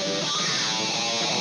Oh, my God.